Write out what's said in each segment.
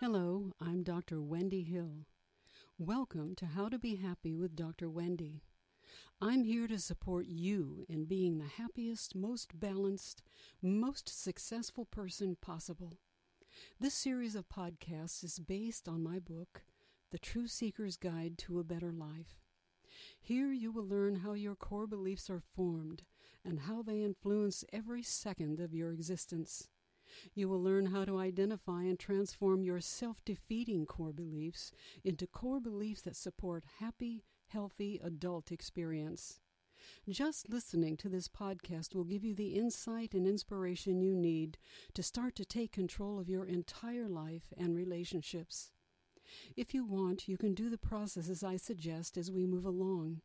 Hello, I'm Dr. Wendy Hill. Welcome to How to Be Happy with Dr. Wendy. I'm here to support you in being the happiest, most balanced, most successful person possible. This series of podcasts is based on my book, The True Seeker's Guide to a Better Life. Here you will learn how your core beliefs are formed and how they influence every second of your existence. You will learn how to identify and transform your self defeating core beliefs into core beliefs that support happy, healthy adult experience. Just listening to this podcast will give you the insight and inspiration you need to start to take control of your entire life and relationships. If you want, you can do the processes I suggest as we move along.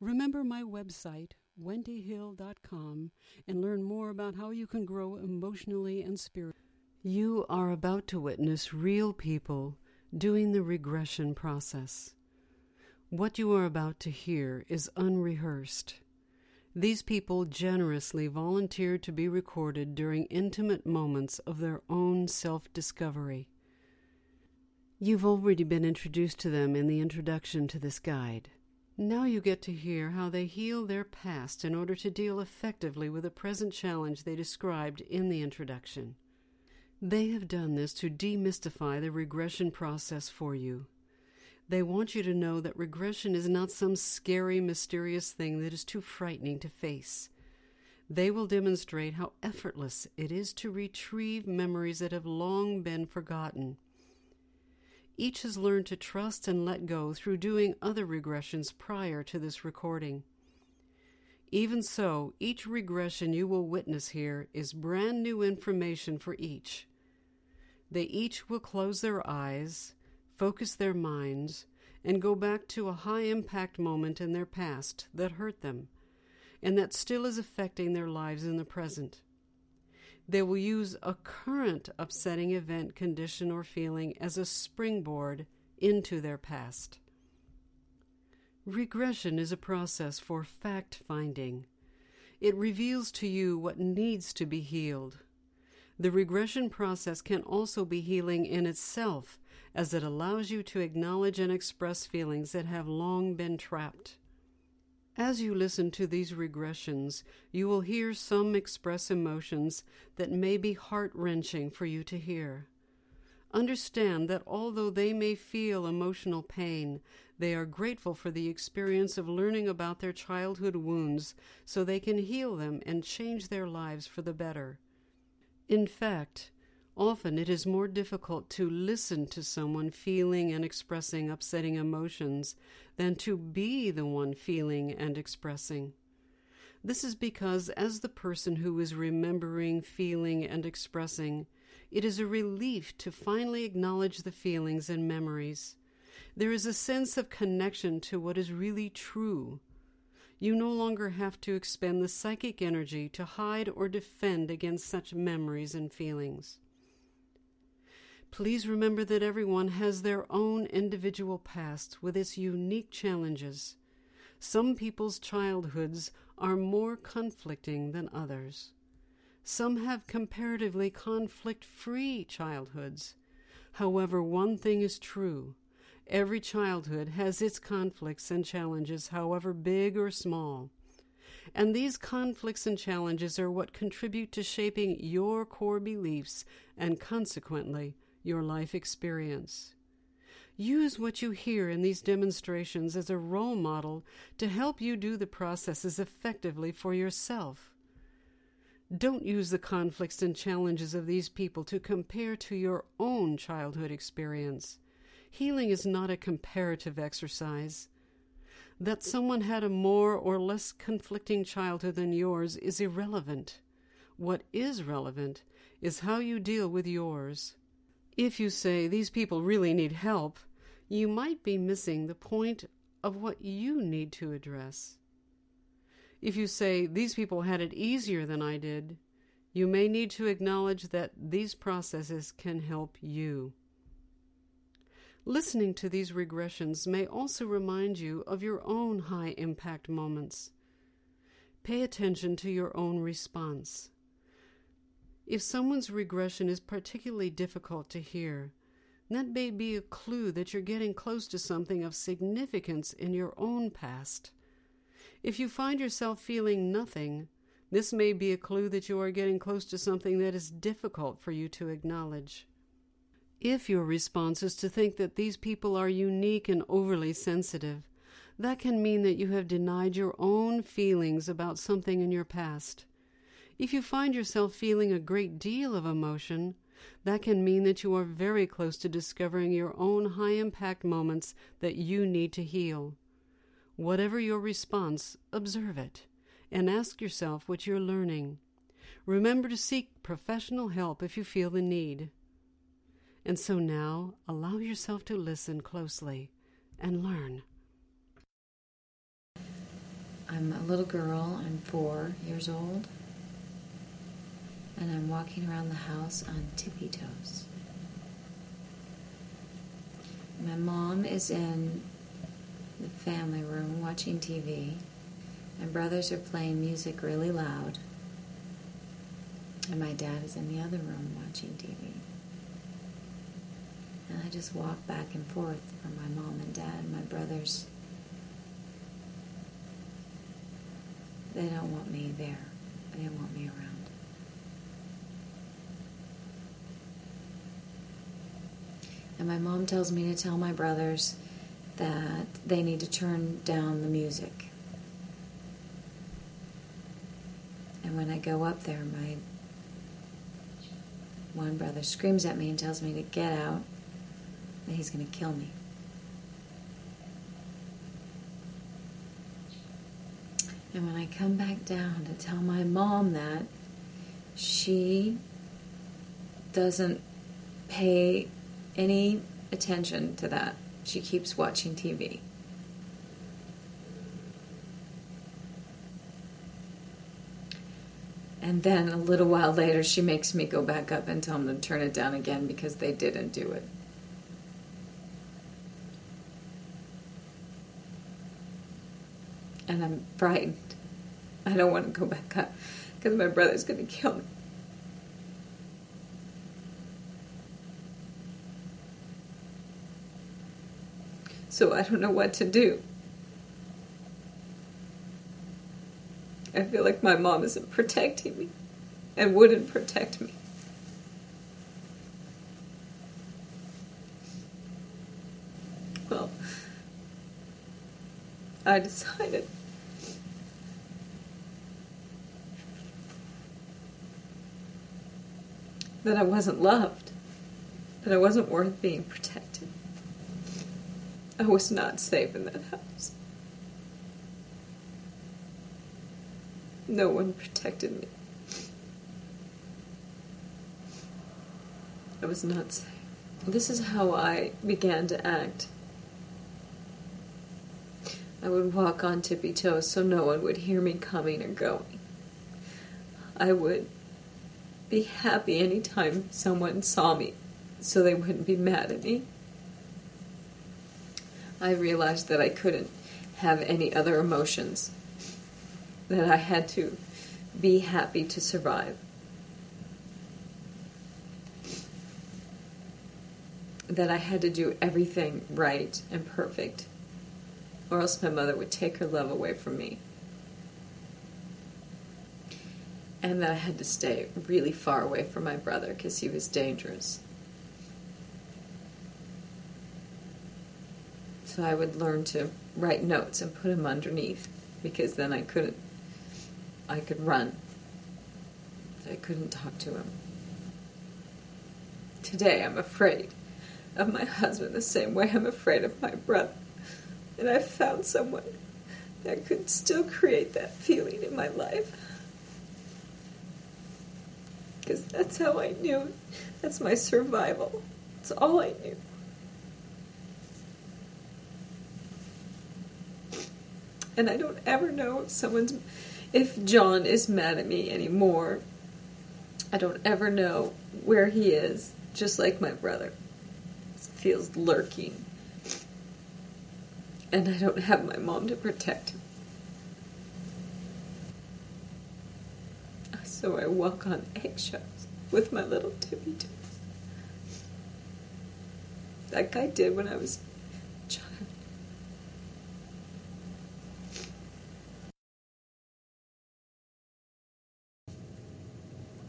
Remember my website, wendyhill.com, and learn more about how you can grow emotionally and spiritually. You are about to witness real people doing the regression process. What you are about to hear is unrehearsed. These people generously volunteered to be recorded during intimate moments of their own self discovery. You've already been introduced to them in the introduction to this guide. Now you get to hear how they heal their past in order to deal effectively with the present challenge they described in the introduction. They have done this to demystify the regression process for you. They want you to know that regression is not some scary, mysterious thing that is too frightening to face. They will demonstrate how effortless it is to retrieve memories that have long been forgotten each has learned to trust and let go through doing other regressions prior to this recording. Even so, each regression you will witness here is brand new information for each. They each will close their eyes, focus their minds, and go back to a high impact moment in their past that hurt them, and that still is affecting their lives in the present. They will use a current upsetting event, condition, or feeling as a springboard into their past. Regression is a process for fact finding. It reveals to you what needs to be healed. The regression process can also be healing in itself, as it allows you to acknowledge and express feelings that have long been trapped. As you listen to these regressions, you will hear some express emotions that may be heart wrenching for you to hear. Understand that although they may feel emotional pain, they are grateful for the experience of learning about their childhood wounds so they can heal them and change their lives for the better. In fact, Often it is more difficult to listen to someone feeling and expressing upsetting emotions than to be the one feeling and expressing. This is because, as the person who is remembering, feeling, and expressing, it is a relief to finally acknowledge the feelings and memories. There is a sense of connection to what is really true. You no longer have to expend the psychic energy to hide or defend against such memories and feelings. Please remember that everyone has their own individual past with its unique challenges. Some people's childhoods are more conflicting than others. Some have comparatively conflict free childhoods. However, one thing is true every childhood has its conflicts and challenges, however big or small. And these conflicts and challenges are what contribute to shaping your core beliefs and consequently your life experience. Use what you hear in these demonstrations as a role model to help you do the processes effectively for yourself. Don't use the conflicts and challenges of these people to compare to your own childhood experience. Healing is not a comparative exercise. That someone had a more or less conflicting childhood than yours is irrelevant. What is relevant is how you deal with yours. If you say these people really need help, you might be missing the point of what you need to address. If you say these people had it easier than I did, you may need to acknowledge that these processes can help you. Listening to these regressions may also remind you of your own high impact moments. Pay attention to your own response. If someone's regression is particularly difficult to hear, That may be a clue that you're getting close to something of significance in your own past. If you find yourself feeling nothing, this may be a clue that you are getting close to something that is difficult for you to acknowledge. If your response is to think that these people are unique and overly sensitive, that can mean that you have denied your own feelings about something in your past. If you find yourself feeling a great deal of emotion, that can mean that you are very close to discovering your own high impact moments that you need to heal. Whatever your response, observe it and ask yourself what you're learning. Remember to seek professional help if you feel the need. And so now, allow yourself to listen closely and learn. I'm a little girl, I'm four years old, and I'm walking around the house on tippy toes. My mom is in the family room watching TV. My brothers are playing music really loud. And my dad is in the other room watching TV. And I just walk back and forth from my mom and dad. My brothers, they don't want me there. They don't want me around. And my mom tells me to tell my brothers that they need to turn down the music. And when I go up there, my one brother screams at me and tells me to get out, that he's going to kill me. And when I come back down to tell my mom that, she doesn't pay any attention to that. She keeps watching TV. And then a little while later, she makes me go back up and tell them to turn it down again because they didn't do it. And I'm frightened. I don't want to go back up because my brother's going to kill me. So I don't know what to do. I feel like my mom isn't protecting me and wouldn't protect me. Well, I decided that I wasn't loved, that I wasn't worth being protected. I was not safe in that house. No one protected me. I was not safe. This is how I began to act. I would walk on tippy toes so no one would hear me coming or going. I would be happy anytime someone saw me so they wouldn't be mad at me. I realized that I couldn't have any other emotions that I had to be happy to survive. That I had to do everything right and perfect, or else my mother would take her love away from me. And that I had to stay really far away from my brother because he was dangerous. So I would learn to write notes and put them underneath because then I couldn't I could run. I couldn't talk to him. Today I'm afraid of my husband the same way I'm afraid of my brother. And I've found someone that could still create that feeling in my life. Because that's how I knew. That's my survival. That's all I knew. And I don't ever know if someone's if John is mad at me anymore. I don't ever know where he is, just like my brother. Feels lurking. And I don't have my mom to protect him. So I walk on eggshells with my little tippy toes. that guy did when I was a child.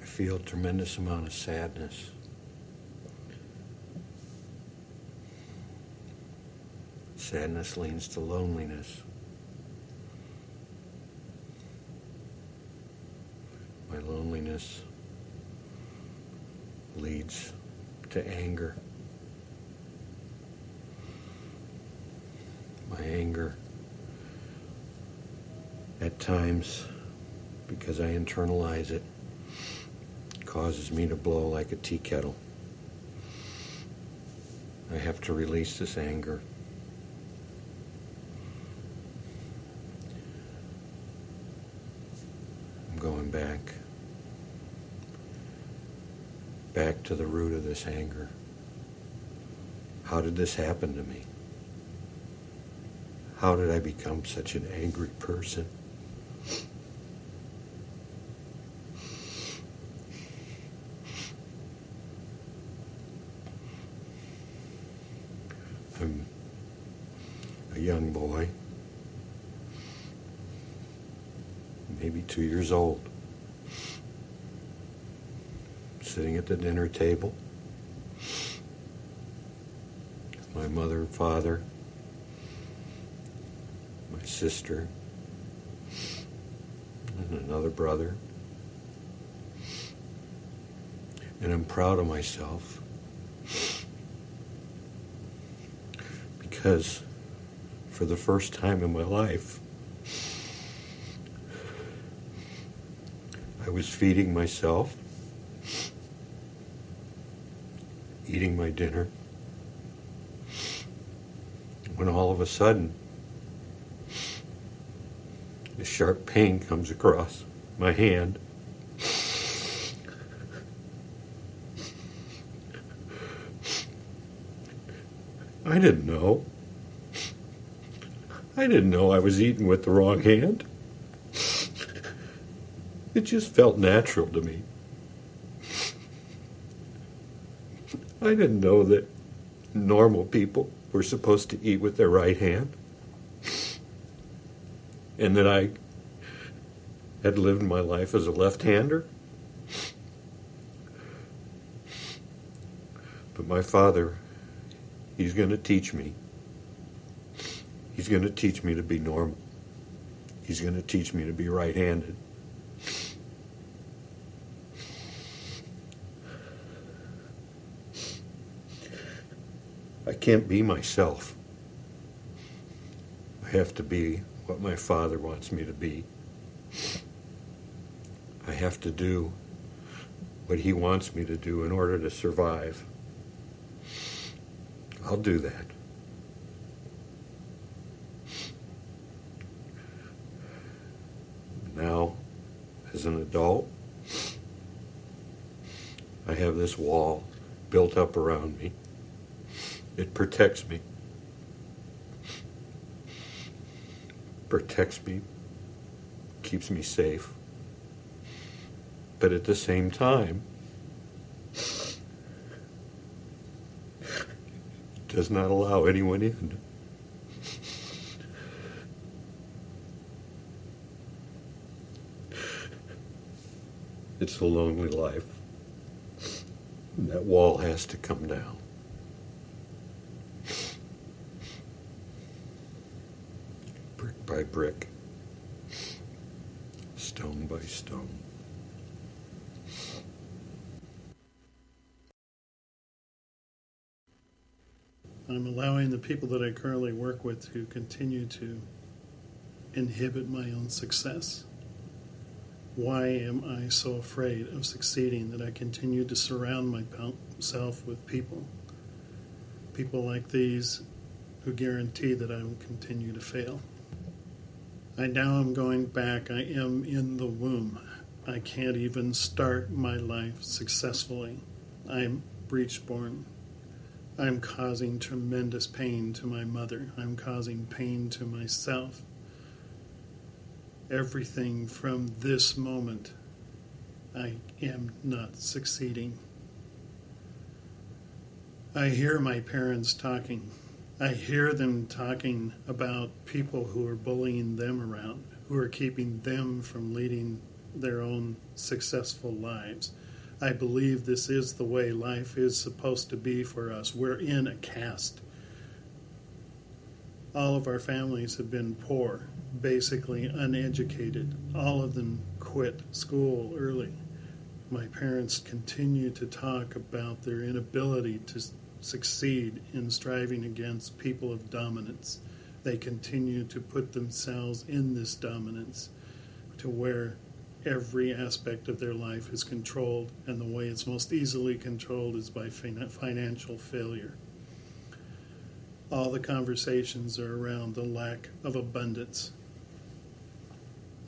I feel a tremendous amount of sadness. Sadness leads to loneliness. My loneliness leads to anger. My anger, at times, because I internalize it, causes me to blow like a tea kettle. I have to release this anger. I'm going back, back to the root of this anger. How did this happen to me? How did I become such an angry person? I'm a young boy, maybe two old, sitting at the dinner table. With my mother and father, my sister, and another brother. And I'm proud of myself. Because for the first time in my life, was feeding myself, eating my dinner, when all of a sudden, a sharp pain comes across my hand. I didn't know. I didn't know I was eating with the wrong hand. It just felt natural to me. I didn't know that normal people were supposed to eat with their right hand. And that I had lived my life as a left hander. But my father, he's going to teach me. He's going to teach me to be normal. He's going to teach me to be right handed. Can't be myself. I have to be what my father wants me to be. I have to do what he wants me to do in order to survive. I'll do that. Now, as an adult, I have this wall built up around me. It protects me. Protects me, keeps me safe. But at the same time, does not allow anyone in. It's a lonely life. And that wall has to come down. Brick by brick, stone by stone. I'm allowing the people that I currently work with to continue to inhibit my own success. Why am I so afraid of succeeding that I continue to surround myself with people? People like these who guarantee that I will continue to fail. I now am going back. I am in the womb. I can't even start my life successfully. I'm breech born. I'm causing tremendous pain to my mother. I'm causing pain to myself. Everything from this moment, I am not succeeding. I hear my parents talking. I hear them talking about people who are bullying them around, who are keeping them from leading their own successful lives. I believe this is the way life is supposed to be for us. We're in a caste. All of our families have been poor, basically uneducated. All of them quit school early. My parents continue to talk about their inability to succeed in striving against people of dominance. They continue to put themselves in this dominance to where every aspect of their life is controlled, and the way it's most easily controlled is by financial failure. All the conversations are around the lack of abundance.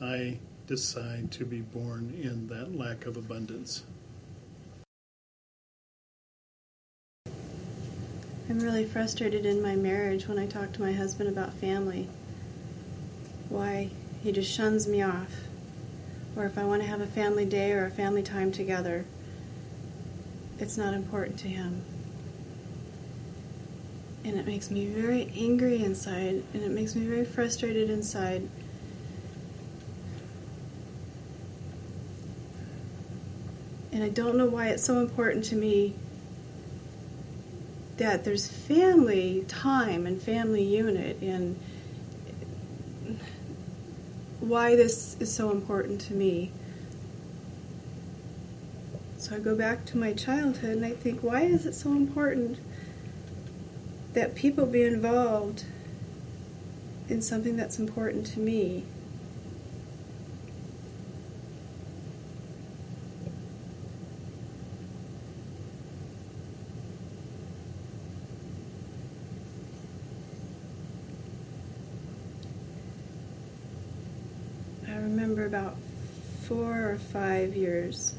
I decide to be born in that lack of abundance. I'm really frustrated in my marriage when I talk to my husband about family. Why he just shuns me off or if I want to have a family day or a family time together, it's not important to him. And it makes me very angry inside, and it makes me very frustrated inside. And I don't know why it's so important to me that there's family time and family unit and why this is so important to me. So I go back to my childhood and I think, why is it so important that people be involved in something that's important to me? remember about four or five years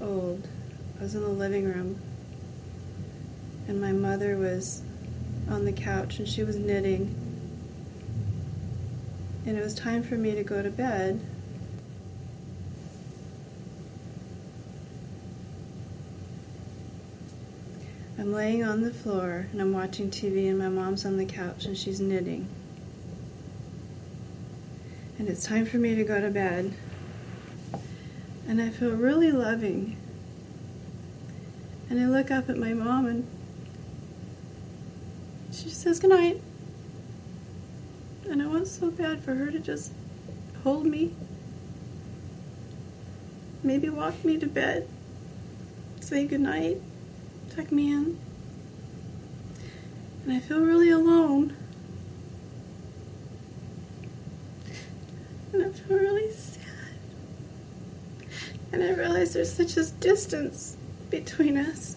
old. I was in the living room, and my mother was on the couch and she was knitting. And it was time for me to go to bed. I'm laying on the floor and I'm watching TV, and my mom's on the couch and she's knitting and it's time for me to go to bed. And I feel really loving. And I look up at my mom and she says goodnight. And I want so bad for her to just hold me, maybe walk me to bed, say goodnight, tuck me in. And I feel really alone. And I feel really sad. And I realize there's such a distance between us.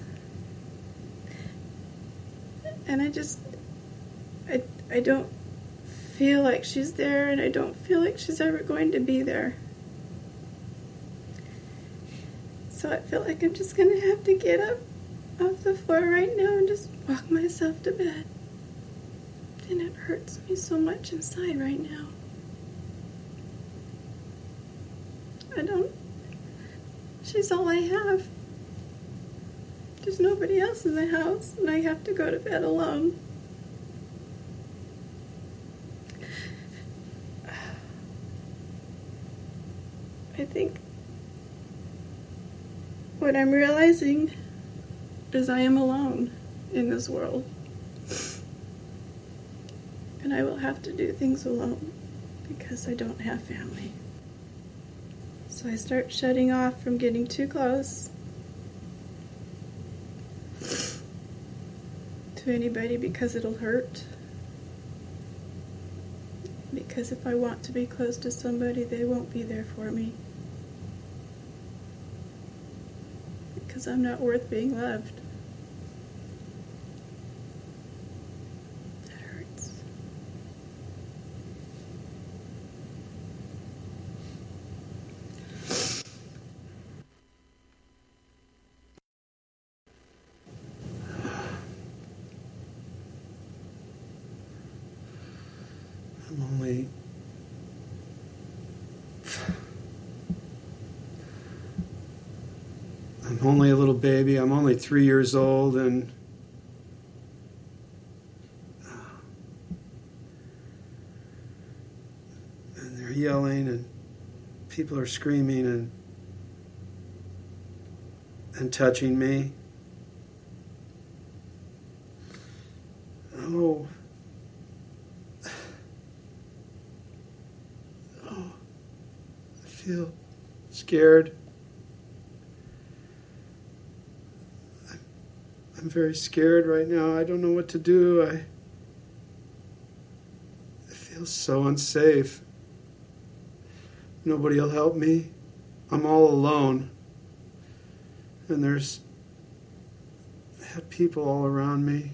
And I just, I, I don't feel like she's there, and I don't feel like she's ever going to be there. So I feel like I'm just to have to get up off the floor right now and just walk myself to bed. And it hurts me so much inside right now. I don't. She's all I have. There's nobody else in the house, and I have to go to bed alone. I think what I'm realizing is I am alone in this world. And I will have to do things alone because I don't have family. So I start shutting off from getting too close to anybody because it'll hurt. Because if I want to be close to somebody, they won't be there for me. Because I'm not worth being loved. Only a little baby. I'm only three years old, and uh, and they're yelling, and people are screaming and and touching me. Oh. Oh. I feel scared. I'm, I'm very scared right now. I don't know what to do. I, I feel so unsafe. Nobody will help me. I'm all alone. And there's people all around me.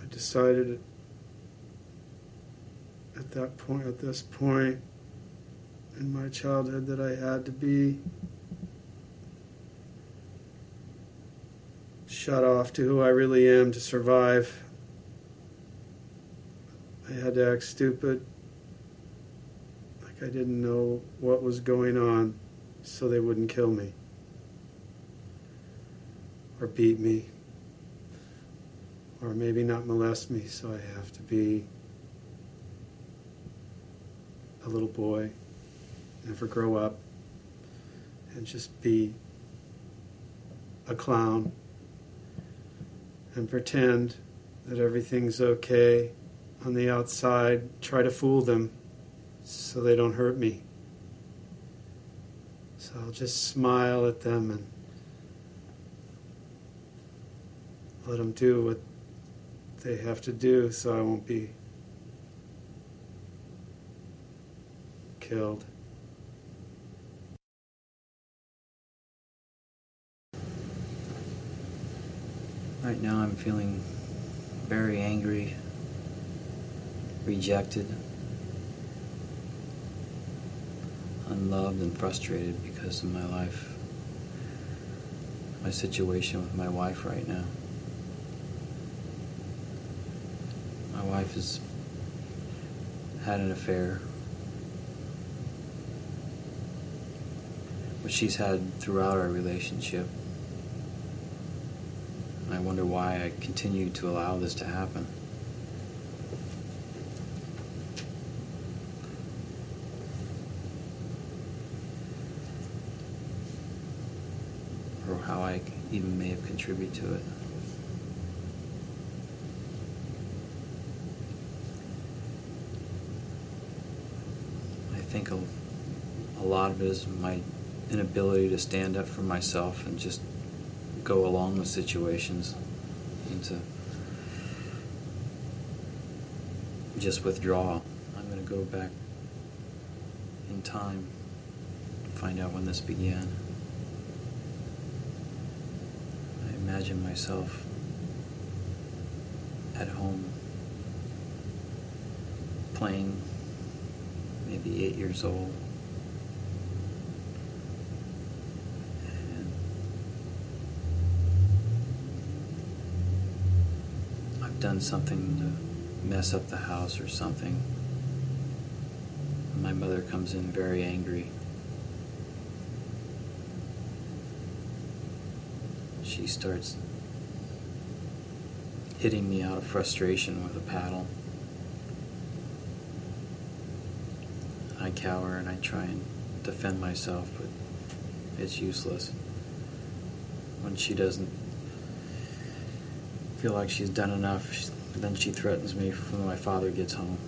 I decided that point, at this point in my childhood, that I had to be shut off to who I really am to survive. I had to act stupid, like I didn't know what was going on, so they wouldn't kill me or beat me or maybe not molest me, so I have to be a little boy, never grow up, and just be a clown and pretend that everything's okay on the outside, try to fool them so they don't hurt me. So I'll just smile at them and let them do what they have to do so I won't be killed. Right now, I'm feeling very angry, rejected, unloved, and frustrated because of my life, my situation with my wife right now. My wife has had an affair, which she's had throughout our relationship. I wonder why I continue to allow this to happen. Or how I even may have contributed to it. I think a, a lot of it is my inability to stand up for myself and just go along with situations and to just withdraw. I'm going to go back in time, find out when this began. I imagine myself at home playing, maybe eight years old. Done something to mess up the house or something. My mother comes in very angry. She starts hitting me out of frustration with a paddle. I cower and I try and defend myself, but it's useless. When she doesn't feel like she's done enough, then she threatens me when my father gets home.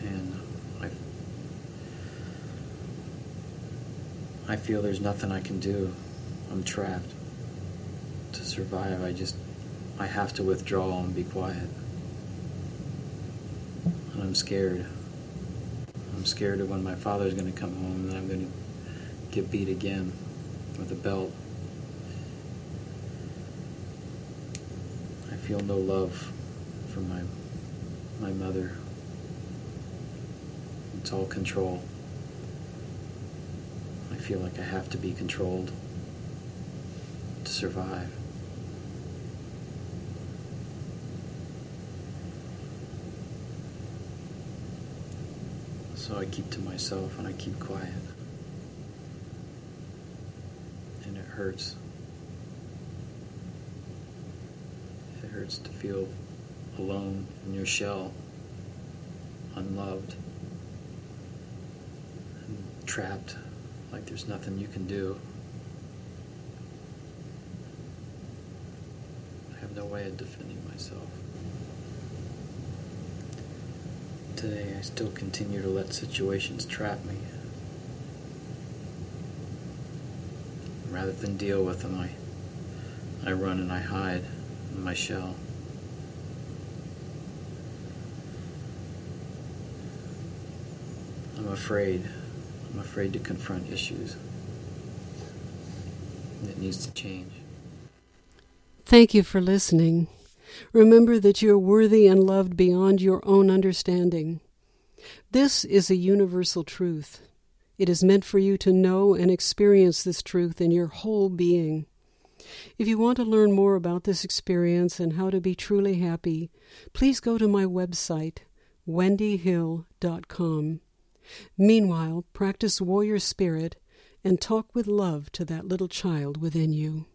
And I, I feel there's nothing I can do. I'm trapped. To survive, I just, I have to withdraw and be quiet. And I'm scared. I'm scared of when my father's going to come home and I'm going to get beat again or the belt. I feel no love for my my mother. It's all control. I feel like I have to be controlled to survive. So I keep to myself and I keep quiet. Hurts. It hurts to feel alone in your shell, unloved, and trapped, like there's nothing you can do. I have no way of defending myself. Today, I still continue to let situations trap me. Rather than deal with them, I, I run and I hide in my shell. I'm afraid. I'm afraid to confront issues. It needs to change. Thank you for listening. Remember that you are worthy and loved beyond your own understanding. This is a universal truth. It is meant for you to know and experience this truth in your whole being. If you want to learn more about this experience and how to be truly happy, please go to my website, wendyhill.com. Meanwhile, practice warrior spirit and talk with love to that little child within you.